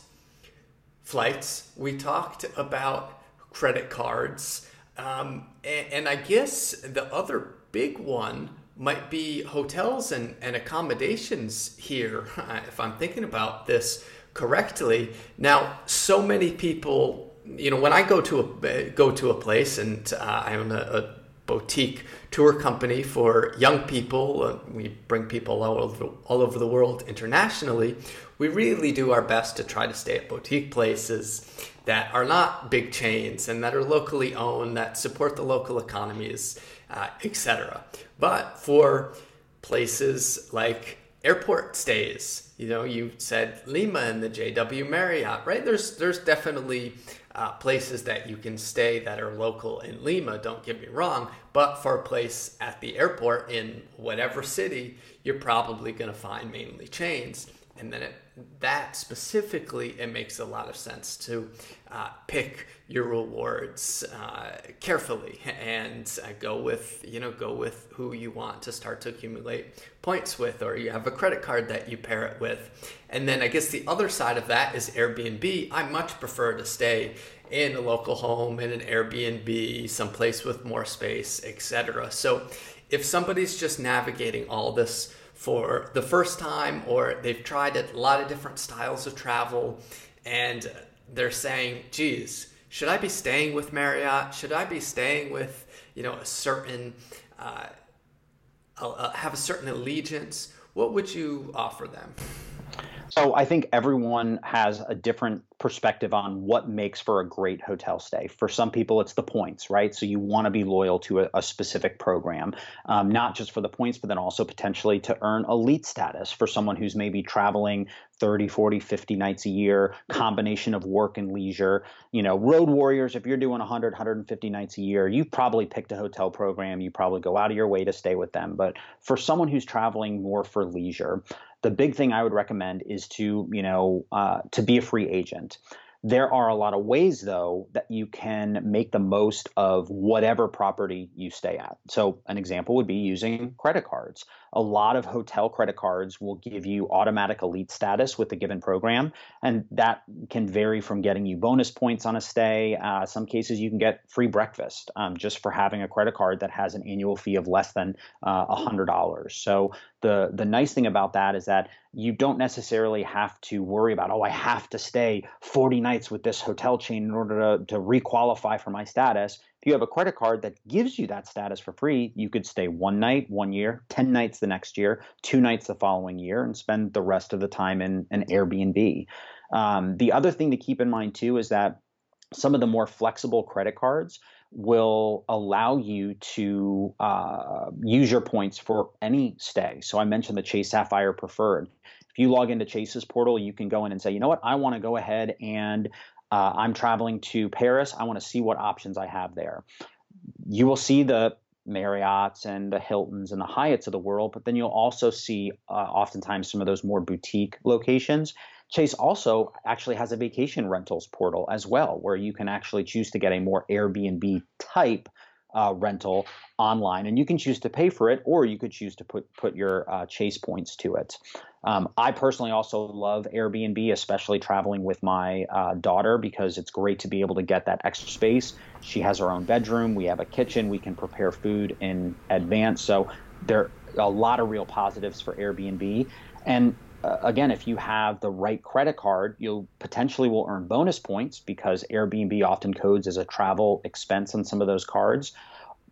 flights. We talked about credit cards. Um, and, and I guess the other big one might be hotels and, and accommodations here, if I'm thinking about this correctly. Now, so many people, you know, when I go to a go to a place and uh, I own a, a, boutique tour company for young people, uh, we bring people all over all over the world internationally. We really do our best to try to stay at boutique places that are not big chains and that are locally owned, that support the local economies uh, etc. But for places like airport stays, you know, you said Lima and the JW Marriott, right? There's there's definitely uh, places that you can stay that are local in Lima, don't get me wrong, but for a place at the airport in whatever city, you're probably going to find mainly chains. And then it, that specifically, it makes a lot of sense to uh, pick your rewards uh, carefully and uh, go with you know go with who you want to start to accumulate points with, or you have a credit card that you pair it with. And then I guess the other side of that is Airbnb. I much prefer to stay in a local home, in an Airbnb, someplace with more space, etc. So if somebody's just navigating all this for the first time or they've tried a lot of different styles of travel and they're saying, geez, should I be staying with Marriott? Should I be staying with, you know, a certain, uh, have a certain allegiance? What would you offer them? So I think everyone has a different perspective on what makes for a great hotel stay. For some people, it's the points, right? So you want to be loyal to a, a specific program, um, not just for the points, but then also potentially to earn elite status for someone who's maybe traveling 30, 40, 50 nights a year, combination of work and leisure. You know, road warriors, if you're doing 100, 150 nights a year, you probably picked a hotel program. You probably go out of your way to stay with them. But for someone who's traveling more for leisure, the big thing I would recommend is to, you know, uh, to be a free agent. There are a lot of ways, though, that you can make the most of whatever property you stay at. So, an example would be using credit cards a lot of hotel credit cards will give you automatic elite status with a given program, and that can vary from getting you bonus points on a stay. Uh, some cases you can get free breakfast um, just for having a credit card that has an annual fee of less than uh, $100. So the the nice thing about that is that you don't necessarily have to worry about oh I have to stay 40 nights with this hotel chain in order to, to requalify for my status if you have a credit card that gives you that status for free, you could stay one night, one year, 10 nights the next year, two nights the following year, and spend the rest of the time in an Airbnb. Um, the other thing to keep in mind, too, is that some of the more flexible credit cards will allow you to uh, use your points for any stay. So I mentioned the Chase Sapphire Preferred. If you log into Chase's portal, you can go in and say, you know what, I want to go ahead and uh, I'm traveling to Paris. I want to see what options I have there. You will see the Marriotts and the Hiltons and the Hyatts of the world, but then you'll also see uh, oftentimes some of those more boutique locations. Chase also actually has a vacation rentals portal as well, where you can actually choose to get a more Airbnb type uh, rental online, and you can choose to pay for it, or you could choose to put put your uh, Chase points to it. Um, I personally also love Airbnb, especially traveling with my uh, daughter, because it's great to be able to get that extra space. She has her own bedroom. We have a kitchen. We can prepare food in advance. So there are a lot of real positives for Airbnb. And uh, again, if you have the right credit card, you potentially will earn bonus points because Airbnb often codes as a travel expense on some of those cards.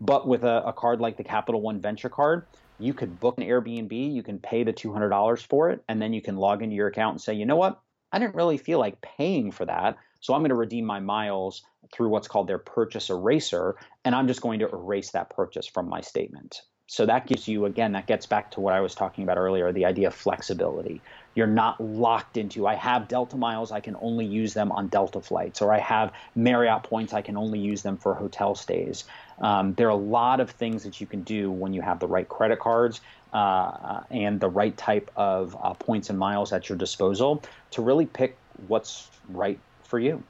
But with a, a card like the Capital One Venture Card, you could book an Airbnb, you can pay the $200 for it, and then you can log into your account and say, you know what? I didn't really feel like paying for that. So I'm going to redeem my miles through what's called their purchase eraser, and I'm just going to erase that purchase from my statement. So that gives you, again, that gets back to what I was talking about earlier the idea of flexibility. You're not locked into, I have Delta miles, I can only use them on Delta flights, or I have Marriott points, I can only use them for hotel stays. Um, there are a lot of things that you can do when you have the right credit cards uh, and the right type of uh, points and miles at your disposal to really pick what's right for you.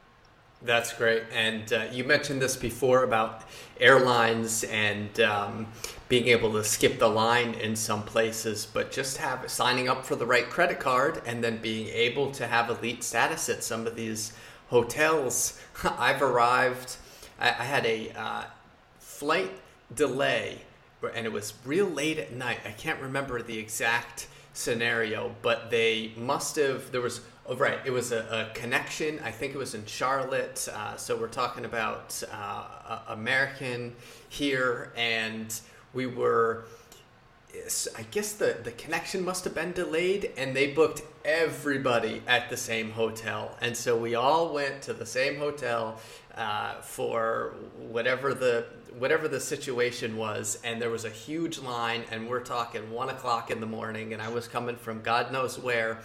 That's great. And uh, you mentioned this before about airlines and um, being able to skip the line in some places, but just have signing up for the right credit card and then being able to have elite status at some of these hotels. I've arrived, I, I had a uh, flight delay and it was real late at night. I can't remember the exact scenario, but they must have, there was Oh, right. It was a, a, connection. I think it was in Charlotte. Uh, so we're talking about uh, American here, and we were. I guess the, the connection must have been delayed, and they booked everybody at the same hotel. And so we all went to the same hotel uh, for whatever the whatever the situation was, and there was a huge line, and we're talking one o'clock in the morning, and I was coming from God knows where,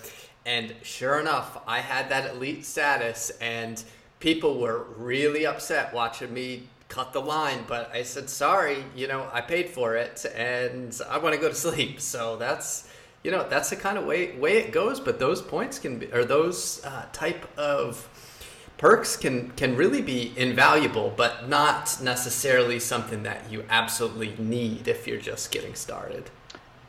and sure enough, I had that elite status, and people were really upset watching me cut the line, but I said, sorry, you know, I paid for it and I want to go to sleep. So that's, you know, that's the kind of way, way it goes. But those points can be, or those uh, type of perks can, can really be invaluable, but not necessarily something that you absolutely need if you're just getting started.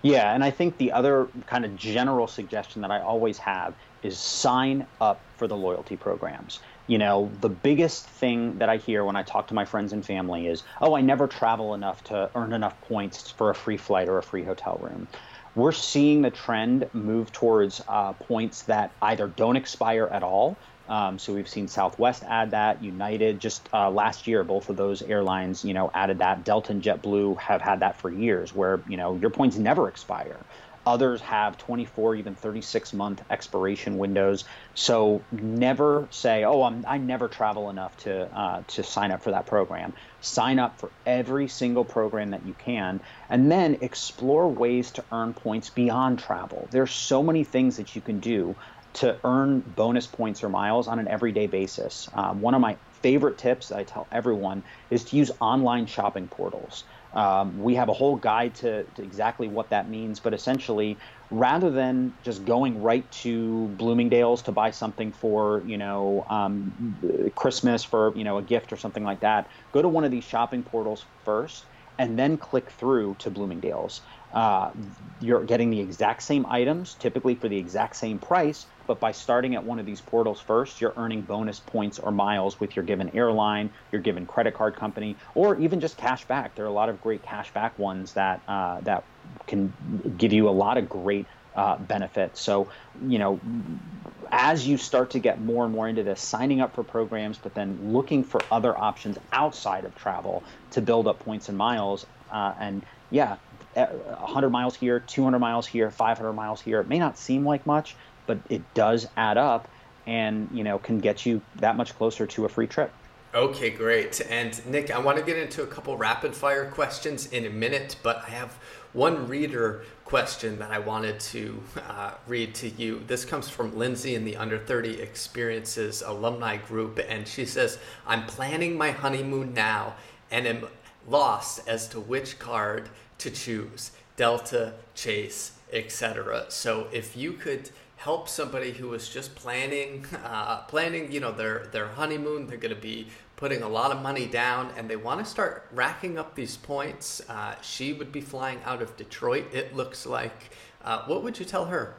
Yeah, and I think the other kind of general suggestion that I always have is sign up for the loyalty programs you know, the biggest thing that I hear when I talk to my friends and family is, oh, I never travel enough to earn enough points for a free flight or a free hotel room. We're seeing the trend move towards uh, points that either don't expire at all. Um, so we've seen Southwest add that, United just uh, last year, both of those airlines, you know, added that. Delta and JetBlue have had that for years, where you know your points never expire. Others have 24, even 36 month expiration windows. So never say, "Oh, I'm, i never travel enough to uh, to sign up for that program." Sign up for every single program that you can, and then explore ways to earn points beyond travel. There's so many things that you can do to earn bonus points or miles on an everyday basis. Um, one of my favorite tips that I tell everyone is to use online shopping portals. Um, we have a whole guide to, to, exactly what that means, but essentially, rather than just going right to Bloomingdale's to buy something for you know um, Christmas for you know a gift or something like that, go to one of these shopping portals first, and then click through to Bloomingdale's. Uh, you're getting the exact same items, typically for the exact same price, but by starting at one of these portals first, you're earning bonus points or miles with your given airline, your given credit card company, or even just cash back. There are a lot of great cash back ones that uh, that can give you a lot of great uh, benefits. So, you know, as you start to get more and more into this, signing up for programs, but then looking for other options outside of travel to build up points and miles. Uh, and yeah, 100 miles here, 200 miles here, 500 miles here. It may not seem like much, but it does add up and you know can get you that much closer to a free trip okay great and nick i want to get into a couple rapid fire questions in a minute but i have one reader question that i wanted to uh, read to you. This comes from lindsay in the under 30 experiences alumni group and she says i'm planning my honeymoon now and am lost as to which card to choose delta chase etc so if you could help somebody who is just planning uh, planning you know their their honeymoon they're going to be putting a lot of money down and they want to start racking up these points. Uh, she would be flying out of detroit it looks like. Uh, what would you tell her?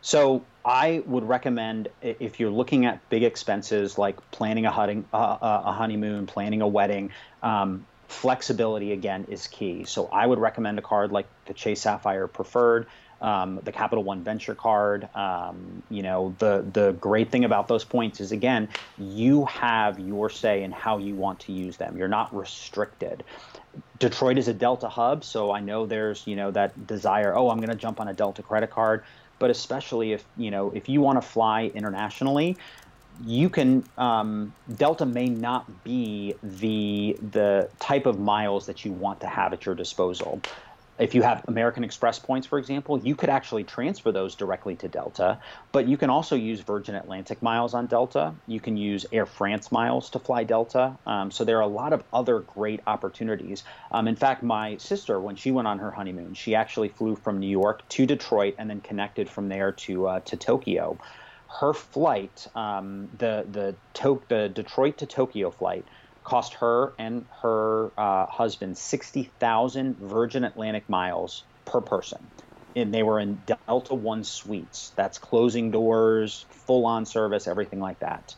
So I would recommend if you're looking at big expenses like planning a, hunting, uh, a honeymoon, planning a wedding, um, flexibility again is key. So I would recommend a card like the Chase Sapphire Preferred um, the Capital One Venture Card. Um, you know, the the great thing about those points is again, you have your say in how you want to use them. You're not restricted. Detroit is a Delta hub, so I know there's you know that desire. Oh, I'm going to jump on a Delta credit card, but especially if you know if you want to fly internationally, you can um, delta may not be the the type of miles that you want to have at your disposal if you have American Express points, for example, you could actually transfer those directly to Delta, but you can also use Virgin Atlantic miles on Delta. You can use Air France miles to fly Delta. Um, so there are a lot of other great opportunities. Um, in fact, my sister, when she went on her honeymoon, she actually flew from New York to Detroit and then connected from there to uh, to Tokyo. Her flight, um, the the to- the Detroit to Tokyo flight cost her and her uh, husband 60,000 Virgin Atlantic miles per person. And they were in Delta One suites. That's closing doors, full on service, everything like that.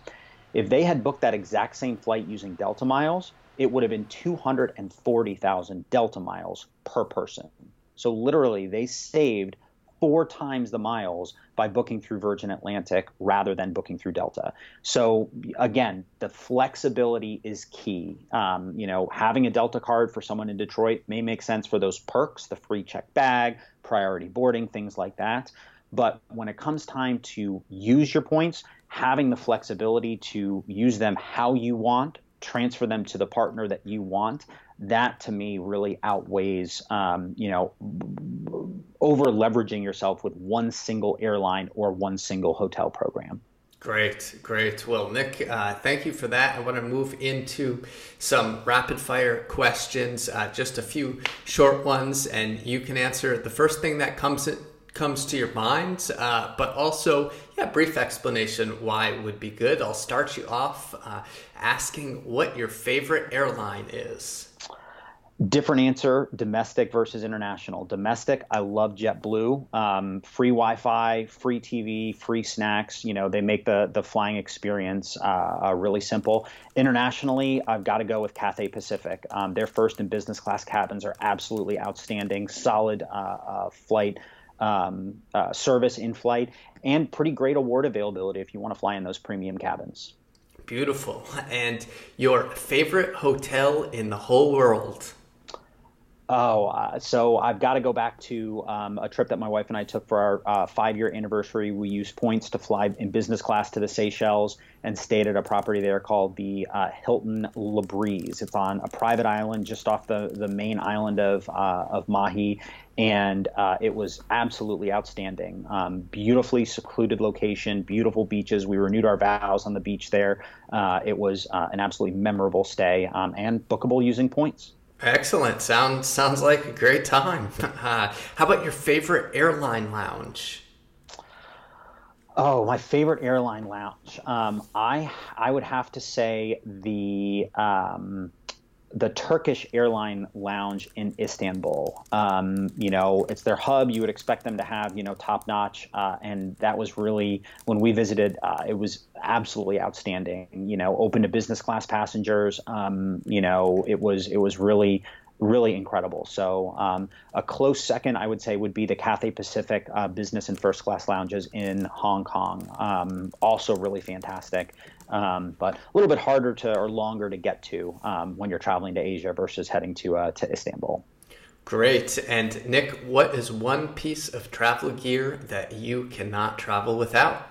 If they had booked that exact same flight using Delta miles, it would have been 240,000 Delta miles per person. So literally, they saved four times the miles by booking through Virgin Atlantic rather than booking through Delta. So again, the flexibility is key. Um, you know, having a Delta card for someone in Detroit may make sense for those perks, the free check bag, priority boarding, things like that. But when it comes time to use your points, having the flexibility to use them how you want, transfer them to the partner that you want, that to me really outweighs, um, you know, over leveraging yourself with one single airline or one single hotel program. Great, great. Well, Nick, uh, thank you for that. I want to move into some rapid fire questions, uh, just a few short ones, and you can answer the first thing that comes comes to your mind, uh, but also, yeah, brief explanation why would be good. I'll start you off uh, asking what your favorite airline is. Different answer domestic versus international. Domestic, I love JetBlue. Um, free Wi Fi, free TV, free snacks. You know, they make the, the flying experience uh, uh, really simple. Internationally, I've got to go with Cathay Pacific. Um, their first and business class cabins are absolutely outstanding, solid uh, uh flight. Um, uh, service in flight and pretty great award availability if you want to fly in those premium cabins. Beautiful. And your favorite hotel in the whole world? Oh, uh, so I've got to go back to um, a trip that my wife and I took for our uh, five-year anniversary. We used points to fly in business class to the Seychelles and stayed at a property there called the uh, Hilton Labriz. It's on a private island just off the, the main island of uh, of Mahe, and uh, it was absolutely outstanding. Um, beautifully secluded location, beautiful beaches. We renewed our vows on the beach there. Uh, it was an absolutely memorable stay um, and bookable using points. Excellent. Sounds sounds like a great time. Uh, how about your favorite airline lounge? Oh, my favorite airline lounge. Um, I I would have to say the um, the Turkish airline lounge in Istanbul. Um, you know, it's their hub. You would expect them to have, you know, top notch. Uh, and that was really, when we visited, uh, it was absolutely outstanding. You know, open to business class passengers. Um, you know, it was, it was really, really incredible. So um, a close second, I would say, would be the Cathay Pacific uh, business and first class lounges in Hong Kong. Um, also really fantastic, um, but a little bit harder to or longer to get to um, when you're traveling to Asia versus heading to uh, to Istanbul. Great. And Nick, what is one piece of travel gear that you cannot travel without?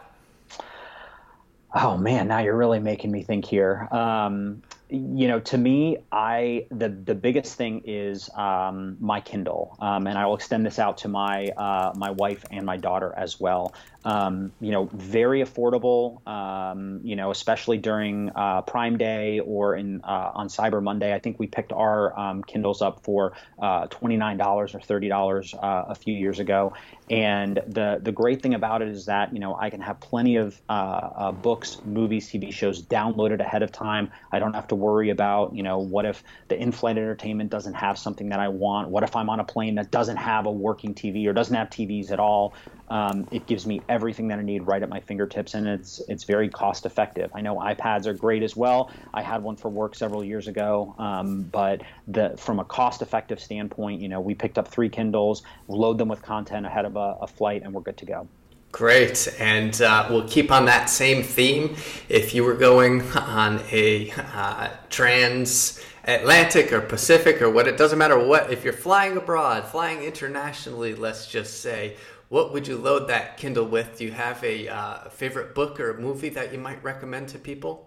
Oh man, now you're really making me think here. Um, you know, to me, I the the biggest thing is um, my Kindle, um, and I will extend this out to my uh, my wife and my daughter as well. Um, you know, very affordable. Um, you know, especially during uh, Prime Day or in uh, on Cyber Monday. I think we picked our um, Kindles up for uh, twenty nine dollars or thirty dollars uh, a few years ago. And the the great thing about it is that you know I can have plenty of uh, books, movies, TV shows downloaded ahead of time. I don't have to worry about, you know, what if the in-flight entertainment doesn't have something that I want? What if I'm on a plane that doesn't have a working TV or doesn't have TVs at all? Um, it gives me everything that I need right at my fingertips, and it's it's very cost effective. I know iPads are great as well. I had one for work several years ago, um, but the from a cost effective standpoint, you know, we picked up three Kindles, load them with content ahead of a, a flight, and we're good to go. Great, and uh, we'll keep on that same theme. If you were going on a uh, transatlantic or Pacific or what, it doesn't matter what, if you're flying abroad, flying internationally, let's just say, what would you load that Kindle with? Do you have a uh, favorite book or a movie that you might recommend to people?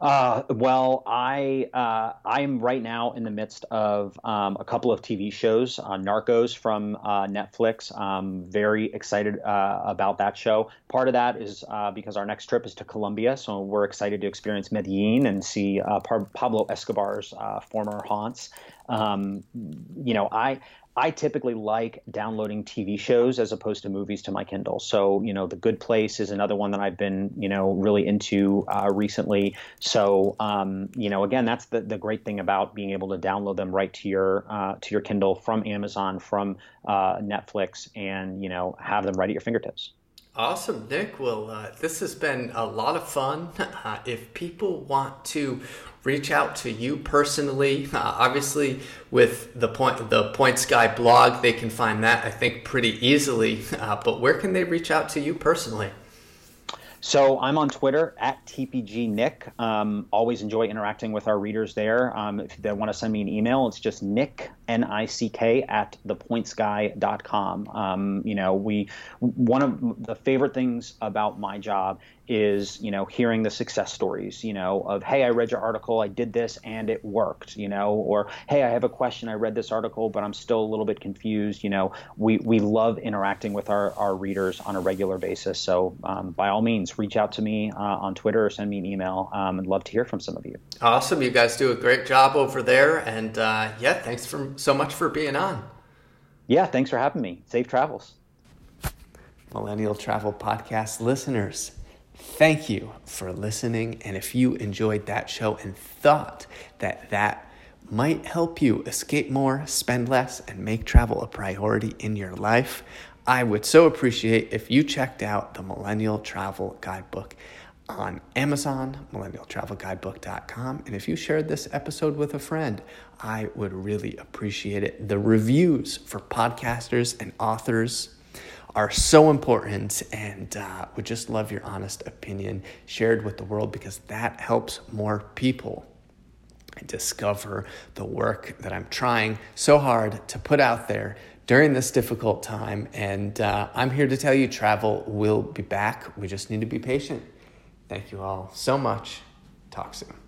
Uh, well, I uh, I'm right now in the midst of um, a couple of TV shows. Uh, Narcos from uh, Netflix. I'm very excited uh, about that show. Part of that is uh, because our next trip is to Colombia, so we're excited to experience Medellin and see Pablo Escobar's former haunts. Um, you know, I I typically like downloading TV shows as opposed to movies to my Kindle. So, you know, The Good Place is another one that I've been, you know, really into uh, recently. So, um, you know, again, that's the, the great thing about being able to download them right to your uh, to your Kindle from Amazon, from uh, Netflix, and you know, have them right at your fingertips. Awesome, Nick. Well, uh, this has been a lot of fun. Uh, if people want to reach out to you personally, uh, obviously with the point the Points Guy blog, they can find that I think pretty easily. Uh, but where can they reach out to you personally? So I'm on Twitter at TPGNick. Um, always enjoy interacting with our readers there. Um, if they want to send me an email, it's just nick, N-I-C-K, at thepointsguy.com. Um, you know, we one of the favorite things about my job is you know hearing the success stories you know of hey i read your article i did this and it worked you know or hey i have a question i read this article but i'm still a little bit confused you know. We we love interacting with our, our readers on a regular basis. So um, by all means reach out to me uh, on twitter or send me an email. Um, i'd love to hear from some of you. Awesome. You guys do a great job over there. And uh, yeah thanks for so much for being on yeah thanks for having me safe travels millennial travel podcast listeners Thank you for listening. And if you enjoyed that show and thought that that might help you escape more, spend less, and make travel a priority in your life, I would so appreciate if you checked out the Millennial Travel Guidebook on Amazon, millennialtravelguidebook.com. And if you shared this episode with a friend, I would really appreciate it. The reviews for podcasters and authors are so important and uh, would just love your honest opinion shared with the world because that helps more people discover the work that I'm trying so hard to put out there during this difficult time. And uh, I'm here to tell you travel will be back. We just need to be patient. Thank you all so much. Talk soon.